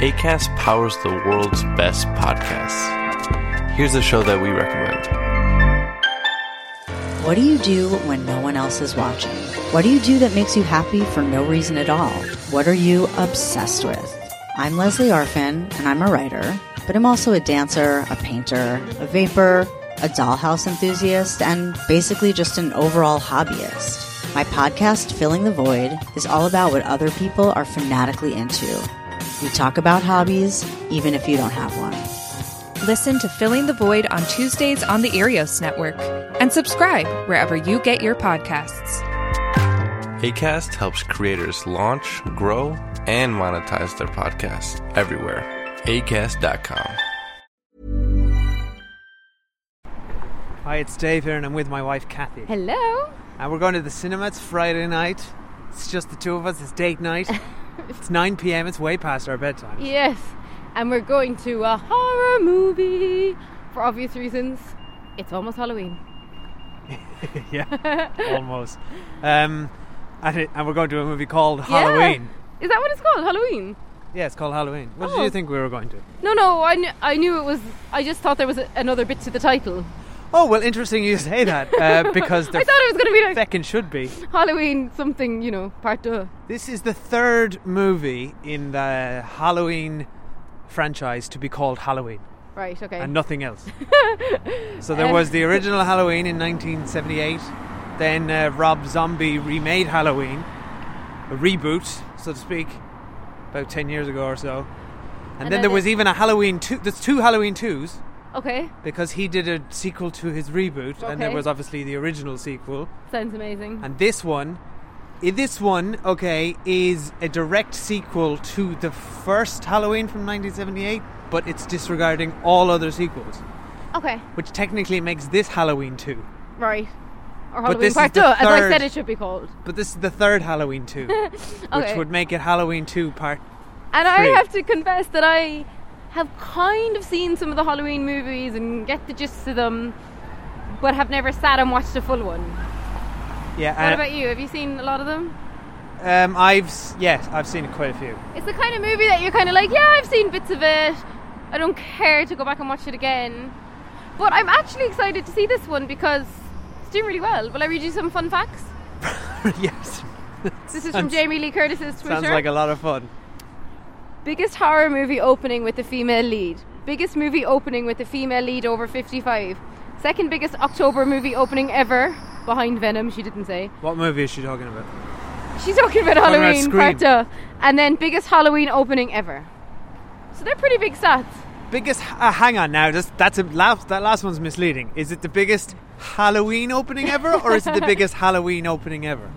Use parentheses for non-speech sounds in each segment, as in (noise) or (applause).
ACAST powers the world's best podcasts. Here's a show that we recommend. What do you do when no one else is watching? What do you do that makes you happy for no reason at all? What are you obsessed with? I'm Lesley Arfin, and I'm a writer, but I'm also a dancer, a painter, a vapor, a dollhouse enthusiast, and basically just an overall hobbyist. My podcast, Filling the Void, is all about what other people are fanatically into. We talk about hobbies, even if you don't have one. Listen to Filling the Void on Tuesdays on the Earios Network and subscribe wherever you get your podcasts. ACAST helps creators launch, grow, and monetize their podcasts everywhere. ACAST.com. Hi, it's Dave here, and I'm with my wife Kathy. Hello. And we're going to the cinema. It's Friday night. It's just the two of us. It's date night. (laughs) it's (laughs) 9 p.m. It's way past our bedtime. Yes, and we're going to a horror movie for obvious reasons. It's almost Halloween. (laughs) yeah, almost. Um, and, it, and we're going to a movie called Halloween. Yeah. Is that what it's called? Halloween? Yeah, it's called Halloween. What did Oh. you think we were going to? No, no. I knew, I knew it was. I just thought there was a, another bit to the title. Oh, well, interesting you (laughs) say that uh, because (laughs) I thought it was going to be like feckin' should be. Halloween something, you know, part two. This is the third movie in the Halloween franchise to be called Halloween. Right. Okay. and nothing else. (laughs) so there Um, was the original Halloween in 1978. Then uh, Rob Zombie remade Halloween, a reboot, so to speak, about 10 years ago or so. And, And then, then there was even a Halloween 2. There's two Halloween 2s okay. because he did a sequel to his reboot, and there was obviously the original sequel. Sounds amazing. And this one, this one, okay, is a direct sequel to the first Halloween from 1978, but it's disregarding all other sequels okay. which technically makes this Halloween 2. Right. Or Halloween part the two, as I said it should be called. But this is the third Halloween 2, (laughs) which would make it Halloween 2 part. And Three. I have to confess that I have kind of seen some of the Halloween movies and get the gist of them, but have never sat and watched a full one. Yeah, What uh, about you? Have you seen a lot of them? um, I've yes, I've seen quite a few. It's the kind of movie that you're kind of like, yeah, I've seen bits of it. I don't care to go back and watch it again. But I'm actually excited to see this one because it's doing really well. Will I read you some fun facts? (laughs) yes, This is (laughs) from Jamie Lee Curtis's Twitter. sounds like a lot of fun. Biggest horror movie opening with a female lead. Biggest movie opening with a female lead over 55. Second biggest October movie opening ever, behind Venom, she didn't say. What movie is she talking about? She's talking about Talking about Halloween Scream. And then biggest Halloween opening ever. So they're pretty big stats. Biggest. Uh, hang on now. Just, that's a last. That last one's misleading. Is it the biggest Halloween opening ever, or is it the biggest Halloween opening ever?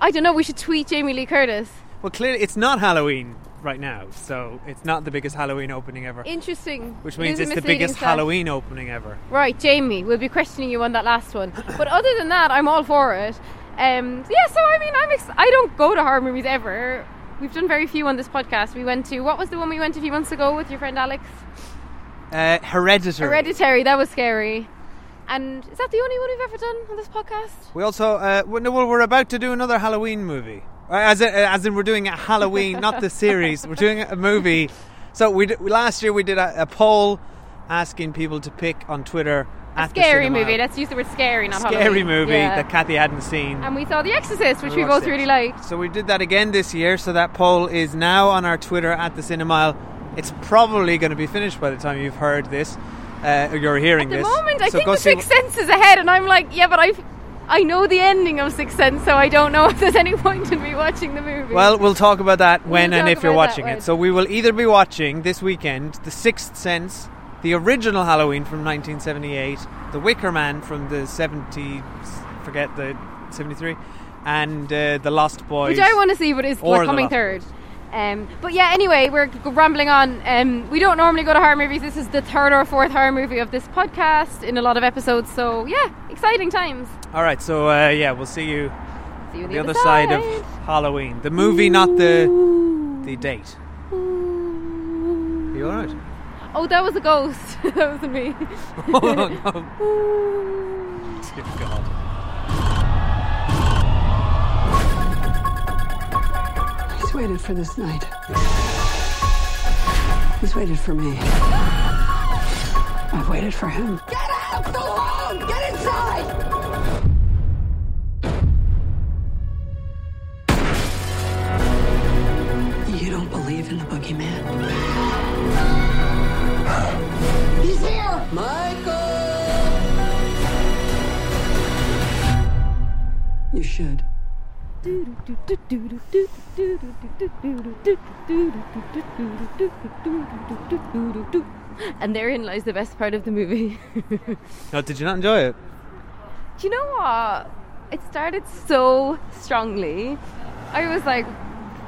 I don't know, we should tweet Jamie Lee Curtis. Well, clearly it's not Halloween right now, so it's not the biggest Halloween opening ever. Interesting. Which means it's the biggest stat. Halloween opening ever. Right, Jamie, we'll be questioning you on that last one. (clears throat) But other than that, I'm all for it. Um, yeah, so I mean, I'm ex- I don't go to horror movies ever. We've done very few on this podcast. We went to what was the one we went a few months ago with your friend Alex? Uh, Hereditary. Hereditary. That was scary. And is that the only one we've ever done on this podcast? We also, uh, well, we're about to do another Halloween movie. As in, as in, we're doing a Halloween, not the series. We're doing a movie. So we did, last year we did a, a poll asking people to pick on Twitter. A scary movie. Let's use the word scary, not scary Halloween. movie Yeah. that Kathy hadn't seen. And we saw The Exorcist, which we, watched both it. really liked. So we did that again this year. So that poll is now on our Twitter at the Cinemile. It's probably going to be finished by the time you've heard this. Uh, you're hearing At the this. moment, I So think The Sixth Sense is ahead, and I'm like, yeah, but I, I know the ending of Sixth Sense, so I don't know (laughs) if there's any point in me watching the movie. Well, we'll talk about that when We'll and if you're watching it. So we will either be watching this weekend The Sixth Sense, the original Halloween from 1978, The Wicker Man from the 70s, forget the 73, and uh, The Lost Boys. which I want to see, but is Or like, The coming third. Um, but yeah, anyway, we're rambling on. Um, we don't normally go to horror movies. This is the third or fourth horror movie of this podcast in a lot of episodes. So yeah, exciting times. All right, so uh, yeah, we'll see you See you on the other side of Halloween. The movie, not the the date. you all right? Oh, that was a ghost. (laughs) that wasn't me. (laughs) oh no! (laughs) Dear God. Waited for this night. He's waited for me. I've waited for him. Get out of the room! Get inside! You don't believe in the boogeyman? He's here! Michael! You should. And therein lies the best part of the movie. (laughs) No, did you not enjoy it? Do you know what? It started so strongly. I was like,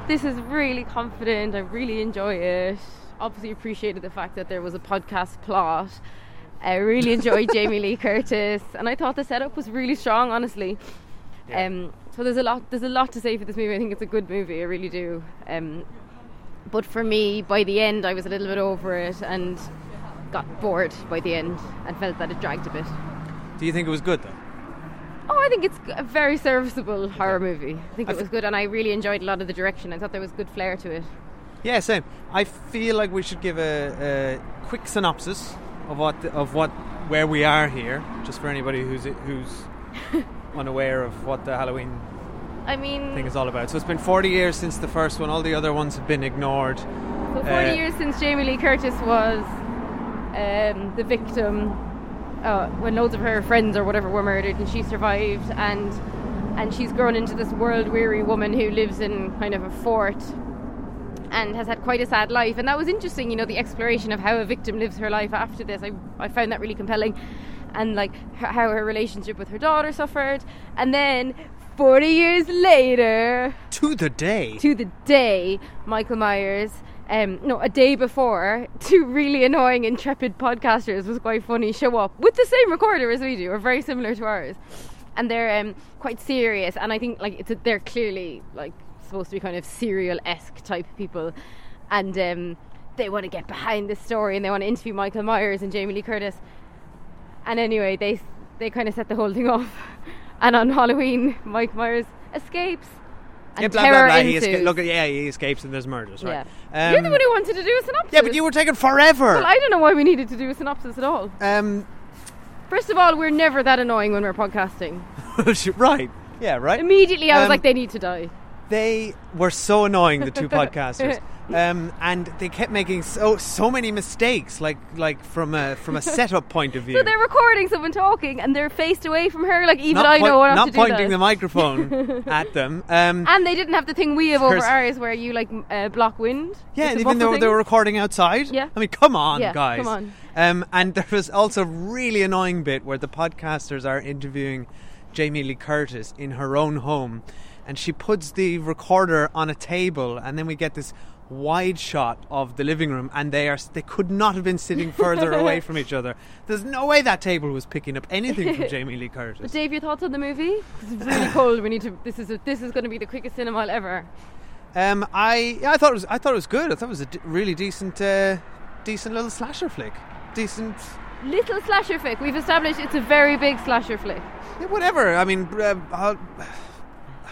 this is really confident. I really enjoy it. Obviously, appreciated the fact that there was a podcast plot. I really enjoyed Jamie Lee Curtis, and I thought the setup was really strong. Honestly, um, so there's a lot. There's a lot to say for this movie. I think it's a good movie. I really do. Um, but for me, by the end, I was a little bit over it and got bored by the end and felt that it dragged a bit. Do you think it was good though? Oh, I think it's a very serviceable horror movie. I think I it was good, and I really enjoyed a lot of the direction. I thought there was good flair to it. Yeah, same. I feel like we should give a, a quick synopsis of what of what where we are here, just for anybody who's who's (laughs) unaware of what the Halloween I mean, thing is all about. So it's been 40 years since the first one. All the other ones have been ignored. so 40 uh, years since Jamie Lee Curtis was um, the victim uh, when loads of her friends or whatever were murdered, and she survived, and and she's grown into this world-weary woman who lives in kind of a fort and has had quite a sad life. And that was interesting, you know, the exploration of how a victim lives her life after this. I, I found that really compelling. And like her, how her relationship with her daughter suffered. And then 40 years later, To the day. to the day, Michael Myers. Um, no, a day before, (laughs) two really annoying, intrepid podcasters was quite funny. Show up with the same recorder as we do, or very similar to ours, and they're um, quite serious. And I think like it's a, they're clearly like supposed to be kind of serial esque type people, and um, they want to get behind the story and they want to interview Michael Myers and Jamie Lee Curtis. And anyway, they they kind of set the whole thing off. (laughs) And on Halloween, Mike Myers escapes. And yeah, blah blah blah. He esca- look, yeah, he escapes and there's murders, right? Yeah. You're the Um, one who wanted to do a synopsis. Yeah, but you were taking forever. Well, I don't know why we needed to do a synopsis at all. um, First of all, we're never that annoying when we're podcasting. (laughs) right. Yeah, right. Immediately, I was Um, like, they need to die. They were so annoying, the two (laughs) podcasters, um, and they kept making so so many mistakes, like like from a from a setup point of (laughs) view. So they're recording someone talking, and they're faced away from her. Like even not I point- know what not pointing the microphone (laughs) at them. Um, And they didn't have the thing we have over ours, where you like uh, block wind. yeah, even though buffer they were recording outside. Yeah. I mean, come on, Yeah, guys. come on. Um, and there was also a really annoying bit where the podcasters are interviewing Jamie Lee Curtis in her own home, and she puts the recorder on a table, and then we get this wide shot of the living room and they are they could not have been sitting (laughs) further away from each other there's no way that table was picking up anything from (laughs) Jamie Lee Curtis But Dave, your thoughts on the movie? It's really cold. We need to. This is a, this is going to be the quickest cinema ever. Um, I yeah, I thought it was I thought it was good. I thought it was a d- really decent, uh, decent little slasher flick. Decent, Little slasher flick. We've established it's a very big slasher flick. yeah, whatever. I mean, uh, uh,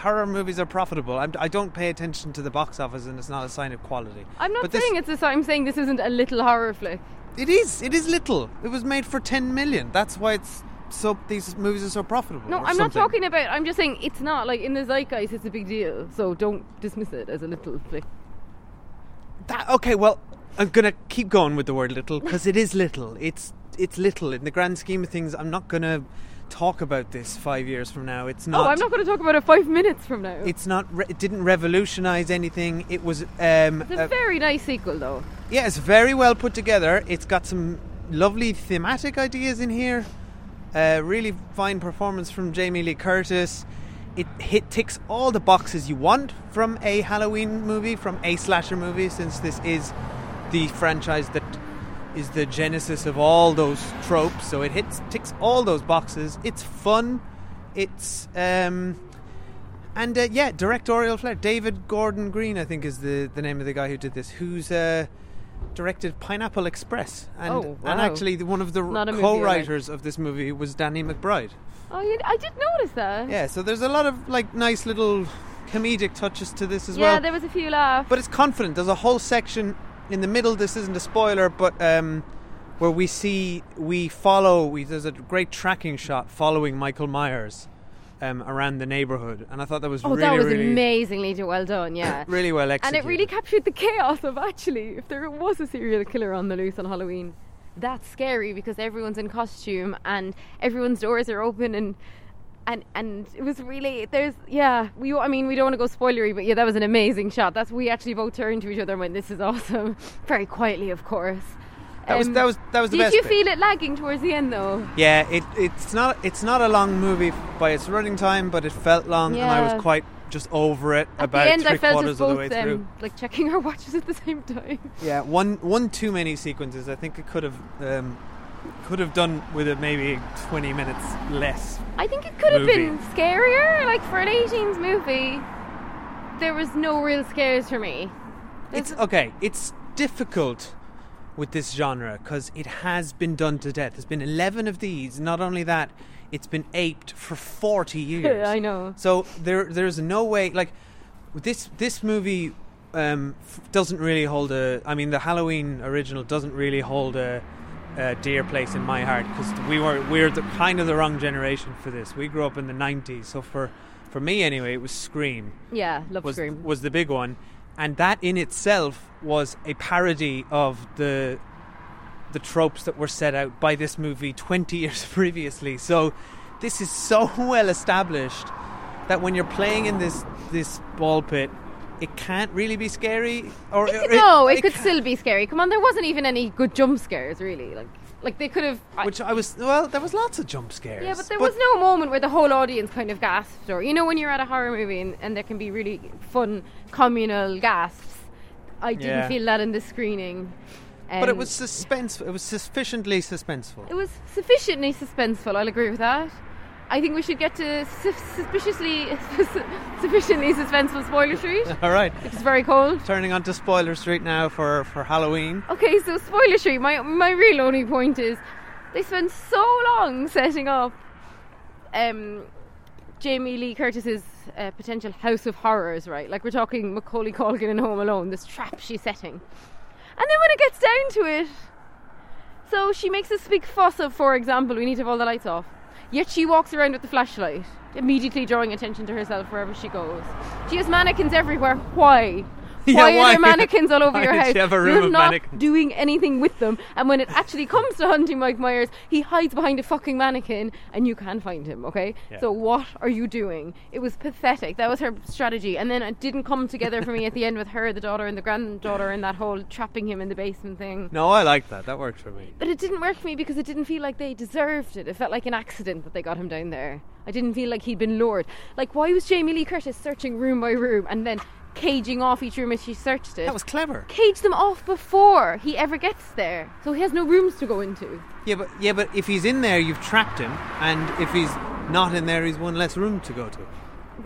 horror movies are profitable. I'm, I don't pay attention to the box office, and it's not a sign of quality. I'm not But this- saying it's a. I'm saying this isn't a little horror flick. It is. It is little. It was made for ten million. That's why it's so. These movies are so profitable. No, I'm not talking about. I'm just saying it's not like in the zeitgeist. It's a big deal. So don't dismiss it as a little flick. That, okay, well, I'm gonna keep going with the word little because it is little. It's it's little in the grand scheme of things. I'm not gonna talk about this five years from now. It's not. oh, I'm not going to talk about it five minutes from now. It's not. Re- it didn't revolutionize anything. It was. Um, It's a uh, very nice sequel, though. yeah, it's very well put together. It's got some lovely thematic ideas in here. Uh, really fine performance from Jamie Lee Curtis. It hit ticks all the boxes you want from a Halloween movie, from a slasher movie, since this is the franchise that is the genesis of all those tropes. So it hits ticks all those boxes. It's fun. It's um, and uh, yeah, directorial flair. David Gordon Green, I think, is the, the name of the guy who did this. Who's uh, directed Pineapple Express, and Oh, and actually the, one of the Not a movie I like. co-writers of this movie was Danny McBride. Oh, yeah, I did notice that. Yeah, so there's a lot of like nice little comedic touches to this as Yeah, well. Yeah, there was a few laughs. But it's confident. There's a whole section in the middle. This isn't a spoiler, but um, where we see we follow. We, there's a great tracking shot following Michael Myers um, around the neighborhood, and I thought that was Oh, really, that was really, amazingly well done, yeah. (laughs) really well executed, and it really captured the chaos of actually, if there was a serial killer on the loose on Halloween, that's scary because everyone's in costume and everyone's doors are open and. And and it was really there's yeah we I mean we don't want to go spoilery but yeah that was an amazing shot that's we actually both turned to each other and went this is awesome (laughs) very quietly of course That was Um, that was that was the did you bit. feel it lagging towards the end though Yeah, it, it's not it's not a long movie by its running time, but it felt long, and I was quite just over it at about the end three I felt quarters of the way through. um, like checking our watches at the same time Yeah, one one too many sequences. I think it could have um, could have done with it maybe twenty minutes less. I think it could have been scarier. Like for an 18s movie, there was no real scares for me. It's okay. It's difficult with this genre because it has been done to death. There's been eleven of these. Not only that, it's been aped for forty (laughs) years. I know. So there, there's no way. Like this, this movie um, f- doesn't really hold a. I mean, the Halloween original doesn't really hold a, a dear place in my heart because we were we're the kind of the wrong generation for this. We grew up in the '90s, so for for me anyway, it was Scream Yeah, love was Scream. was the big one, and that in itself was a parody of the the tropes that were set out by this movie 20 (laughs) years previously. So this is so (laughs) well established that when you're playing in this this ball pit, it can't really be scary. Or or no, it, could ca- still be scary. Come on, there wasn't even any good jump scares, really. Like, like they could have. Which I was well, there was lots of jump scares. yeah, but there was no moment where the whole audience kind of gasped, or you know, when you're at a horror movie and, and there can be really fun communal gasps. I didn't Yeah. feel that in the screening. But it Um, was suspense. It was sufficiently suspenseful. It was sufficiently suspenseful. I'll agree with that. I think we should get to su- suspiciously, (laughs) sufficiently suspenseful spoiler street. (laughs) All right, It's very cold. turning on to spoiler street now for for Halloween. Okay, so spoiler street. My my real only point is they spend so long setting up um, Jamie Lee Curtis's uh, potential house of horrors, right? Like we're talking Macaulay Culkin in Home Alone, this trap she's setting, and then when it gets down to it, so she makes this big fuss of, for example, we need to have all the lights off. Yet she walks around with the flashlight, immediately drawing attention to herself wherever she goes. She has mannequins everywhere. Why? Yeah, why, are there mannequins all (laughs) over Why your house? she have a room You're of not mannequins? doing anything with them. And when it actually comes to hunting Mike Myers, he hides behind a fucking mannequin and you can't find him, okay? Yeah. So what are you doing? It was pathetic. That was her strategy. And then it didn't come together for me at the end with her, the daughter, and the granddaughter, and that whole trapping him in the basement thing. No, I like that. That worked for me. But it didn't work for me because it didn't feel like they deserved it. It felt like an accident that they got him down there. I didn't feel like he'd been lured. Like, why was Jamie Lee Curtis searching room by room and then caging off each room as she searched it? That was clever. cage them off before he ever gets there, so he has no rooms to go into. Yeah, but yeah, but if he's in there, you've trapped him, and if he's not in there, he's one less room to go to.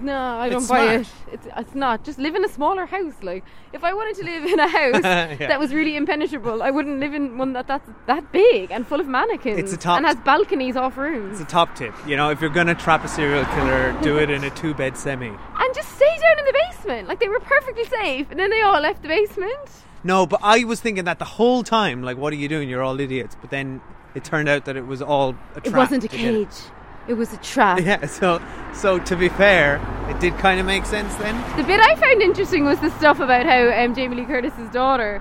No, I don't buy smart. it. It's, it's not. Just live in a smaller house. Like, if I wanted to live in a (laughs) house Yeah. that was really impenetrable, I wouldn't live in one that that's that big and full of mannequins It's a top- and has balconies off rooms. It's a top tip. You know, if you're gonna trap a serial killer, do it in a two-bed semi. and just stay down in the basement. Like they were perfectly safe, and then they all left the basement. No, but I was thinking that the whole time. Like, what are you doing? You're all idiots. But then it turned out that it was all a trap. It wasn't a to get it. cage. It was a trap. (laughs) Yeah. So, so to be fair, it did kind of make sense then. The bit I found interesting was the stuff about how um, Jamie Lee Curtis's daughter,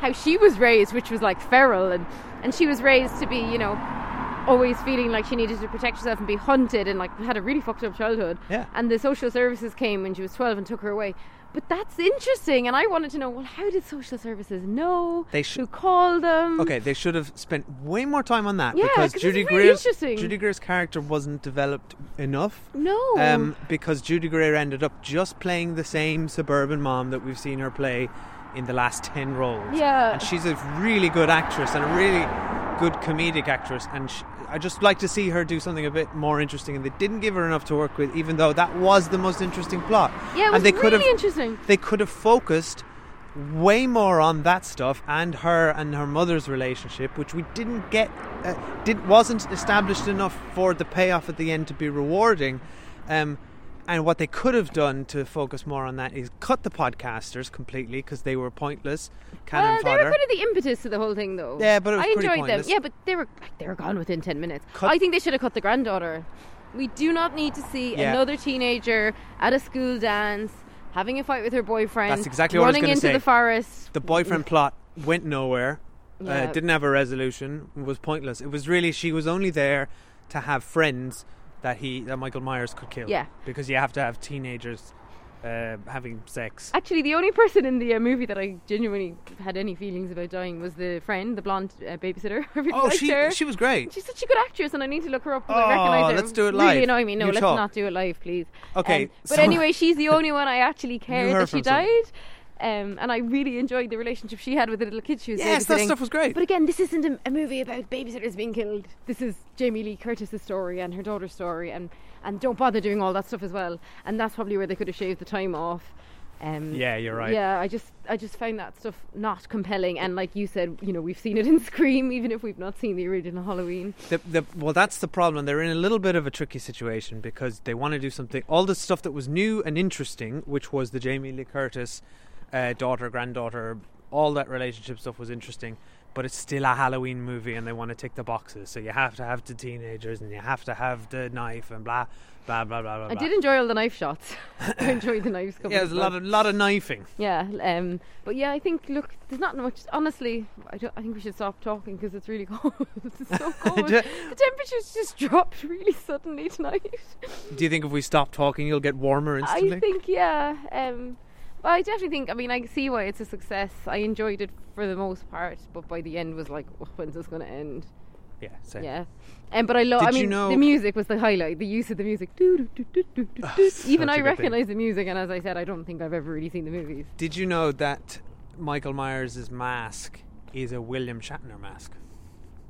how she was raised, which was like feral, and and she was raised to be, you know, always feeling like she needed to protect herself and be hunted, and like had a really fucked up childhood. Yeah. And the social services came when she was twelve and took her away. But that's interesting, and I wanted to know, well, how did social services know? They sh- Who called them? Okay, they should have spent way more time on that Yeah, because 'cause Judy really Greer's interesting. Judy Greer's character wasn't developed enough. No. Um, because Judy Greer ended up just playing the same suburban mom that we've seen her play in the last 10 roles. Yeah. And she's a really good actress and a really good comedic actress. And sh I just like to see her do something a bit more interesting. And they didn't give her enough to work with, even though that was the most interesting plot. yeah, it was and they could really have interesting. they could have focused way more on that stuff and her and her mother's relationship, which we didn't get, uh, did wasn't established enough for the payoff at the end to be rewarding. Um, And what they could have done to focus more on that is cut the podcasters completely because they were pointless cannon well, they were kind of the impetus to the whole thing, though. Yeah, but it was I enjoyed pointless. them. Yeah, but they were they were gone within ten minutes. Cut- I think they should have cut the granddaughter. We do not need to see Yeah. another teenager at a school dance having a fight with her boyfriend. That's exactly what I was running into say. the forest. the boyfriend plot went nowhere. Uh, didn't have a resolution. Was pointless. It was really she was only there to have friends that he that Michael Myers could kill. Yeah. Because you have to have teenagers uh, having sex. Actually, the only person in the uh, movie that I genuinely had any feelings about dying was the friend, the blonde uh, babysitter. (laughs) I Oh, she her. she was great. She's such a good actress, and I need to look her up because Oh, I recognise her. let's do it live. Really annoy me. No, You let's talk. not do it live, please. Okay, Um, but so- anyway, she's the only one I actually (laughs) cared that she some- died. Um, and I really enjoyed the relationship she had with the little kid she was Yes, that babysitting. stuff was great. But again, this isn't a, a movie about babysitters being killed. This is Jamie Lee Curtis's story and her daughter's story, and and don't bother doing all that stuff as well. And that's probably where they could have shaved the time off. Um, Yeah, you're right. Yeah, I just I just found that stuff not compelling. And like you said, you know, we've seen it in (laughs) Scream, even if we've not seen the original Halloween. The, the, well, that's the problem. They're in a little bit of a tricky situation because they want to do something. All the stuff that was new and interesting, which was the Jamie Lee Curtis uh, daughter, granddaughter, all that relationship stuff was interesting. But it's still a Halloween movie, and they want to tick the boxes. So you have to have the teenagers, and you have to have the knife, and blah, blah, blah, blah, blah. I did enjoy all the knife shots. (laughs) I enjoyed the knives coming. Yeah, there's a lot of lot of knifing. Yeah, um, but yeah, I think look, there's not much. Honestly, I, don't, I think we should stop talking because it's really (laughs) cold. it's so (laughs) cold. The temperatures just dropped really suddenly tonight. Do you think if we stop talking, you'll get warmer instantly? I think yeah. Um, but I definitely think. I mean, I see why it's a success. I enjoyed it for the most part, but by the end was like, oh, when's this going to end? yeah, same. Yeah. Um, but I love. I you mean, know- the music was the highlight. The use of the music. Doo, doo, doo, such Even I recognise the music, and as I said, I don't think I've ever really seen the movies. Did you know that Michael Myers' mask is a William Shatner mask?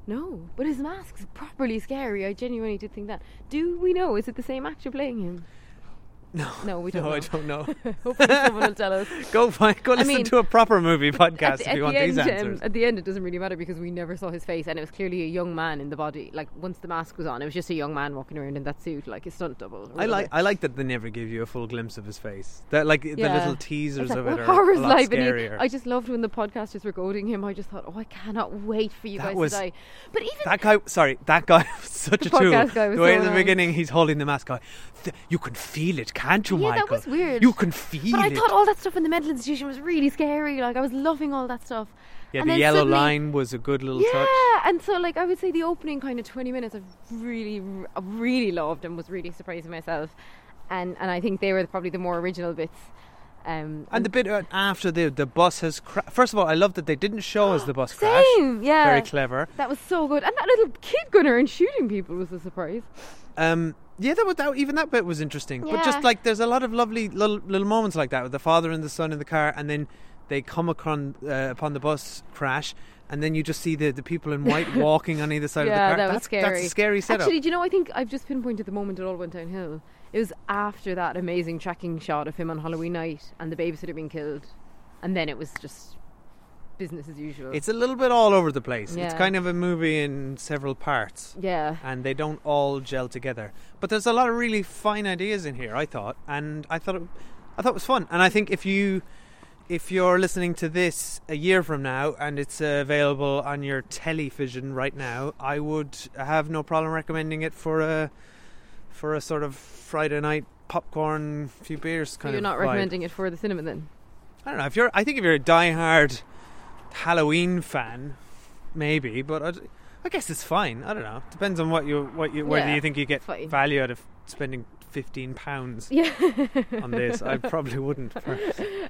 No, but his mask's properly scary. I genuinely did think that. Do we know? Is it the same actor playing him? No, (laughs) No, we don't No, know. I don't know. (laughs) Hopefully, someone will tell us. (laughs) go find, go listen mean, to a proper movie podcast the, if you want end, these um, answers. at the end, it doesn't really matter because we never saw his face, and it was clearly a young man in the body. Like once the mask was on, it was just a young man walking around in that suit, like a stunt double. I like. I like that they never give you a full glimpse of his face. That like the little teasers like, of it are a lot live and you- scarier. I just loved when the podcasters were goading him. I just thought, oh, I cannot wait for you That guys was- to die. But even that guy, sorry, that guy was such The a tool. podcast guy was the way so at the annoying. beginning he's holding the mask. Guy, "Th- you can feel it, can't you, Yeah, that was weird. You can feel But I it. thought all that stuff in the mental institution was really scary. Like I was loving all that stuff. yeah, and the yellow suddenly- line was a good little Yeah, touch. Yeah, and so like I would say the opening kind of twenty minutes I really, really loved and was really surprising myself, and and I think they were probably the more original bits. Um, And the bit uh, after the the bus has cra- first of all, I love that they didn't show us the bus (gasps) crash. same, yeah, Very clever. that was so good. And that little kid going around shooting people was a surprise. Um, yeah, that, was, that even that bit was interesting. But just like there's a lot of lovely little little moments like that with the father and the son in the car, and then they come upon uh, upon the bus crash, and then you just see the, the people in white (laughs) walking on either side yeah, of the car. that was that's, scary. That's a scary setup. Actually, do you know? I think I've just pinpointed the moment it all went downhill. It was after that amazing tracking shot of him on Halloween night and the babysitter being killed, and then it was just business as usual. it's a little bit all over the place. It's kind of a movie in several parts. yeah. and they don't all gel together. But there's a lot of really fine ideas in here, I thought, and I thought it, I thought it was fun. And I think if you if you're listening to this a year from now and it's uh, available on your television right now, I would have no problem recommending it for a for a sort of Friday night popcorn, few beers So kind you're of. not vibe. recommending it for the cinema then? I don't know if you're. I think if you're a die-hard Halloween fan, maybe. But I, I guess it's fine. I don't know. Depends on what you what you whether Yeah, you think you get value out of spending fifteen pounds (laughs) Yeah. on this. I probably wouldn't. (laughs)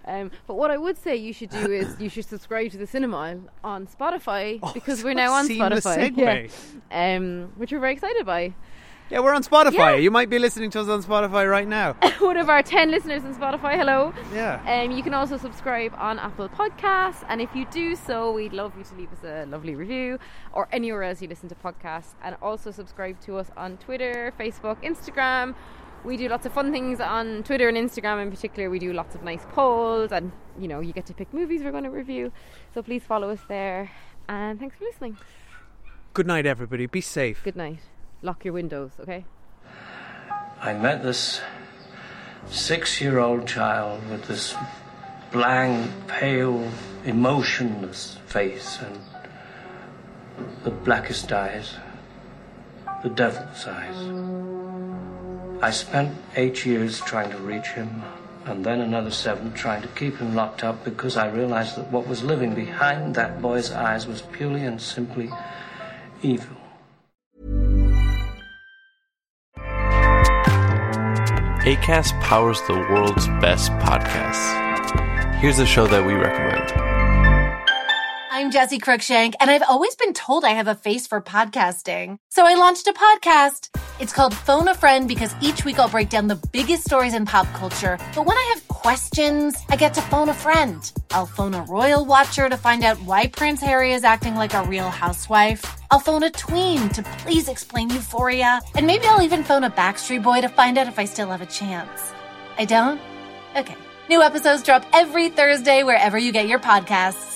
Um, but what I would say you should do is you should subscribe to the Cinemile on Spotify (laughs) Oh, because we're now on Spotify. segue. Yeah. Um, which we're very excited by. Yeah, we're on Spotify. Yeah. You might be listening to us on Spotify right now. One of our 10 listeners on Spotify, hello. Yeah. Um, you can also subscribe on Apple Podcasts, and if you do so, we'd love you to leave us a lovely review or anywhere else you listen to podcasts. And also subscribe to us on Twitter, Facebook, Instagram. We do lots of fun things on Twitter and Instagram in particular. We do lots of nice polls, and you know, you get to pick movies we're going to review. So please follow us there. And thanks for listening. Good night, everybody. Be safe. Good night. Lock your windows, okay? I met this six year old child with this blank, pale, emotionless face and the blackest eyes, the devil's eyes. I spent eight years trying to reach him, and then another seven trying to keep him locked up because I realized that what was living behind that boy's eyes was purely and simply evil. ACAST powers the world's best podcasts. Here's a show that we recommend. I'm Jessi Cruickshank, and I've always been told I have a face for podcasting. So I launched a podcast. It's called Phone a Friend because each week I'll break down the biggest stories in pop culture. But when I have questions, I get to phone a friend. I'll phone a royal watcher to find out why Prince Harry is acting like a real housewife. I'll phone a tween to please explain euphoria. And maybe I'll even phone a Backstreet Boy to find out if I still have a chance. I don't? Okay. New episodes drop every Thursday wherever you get your podcasts.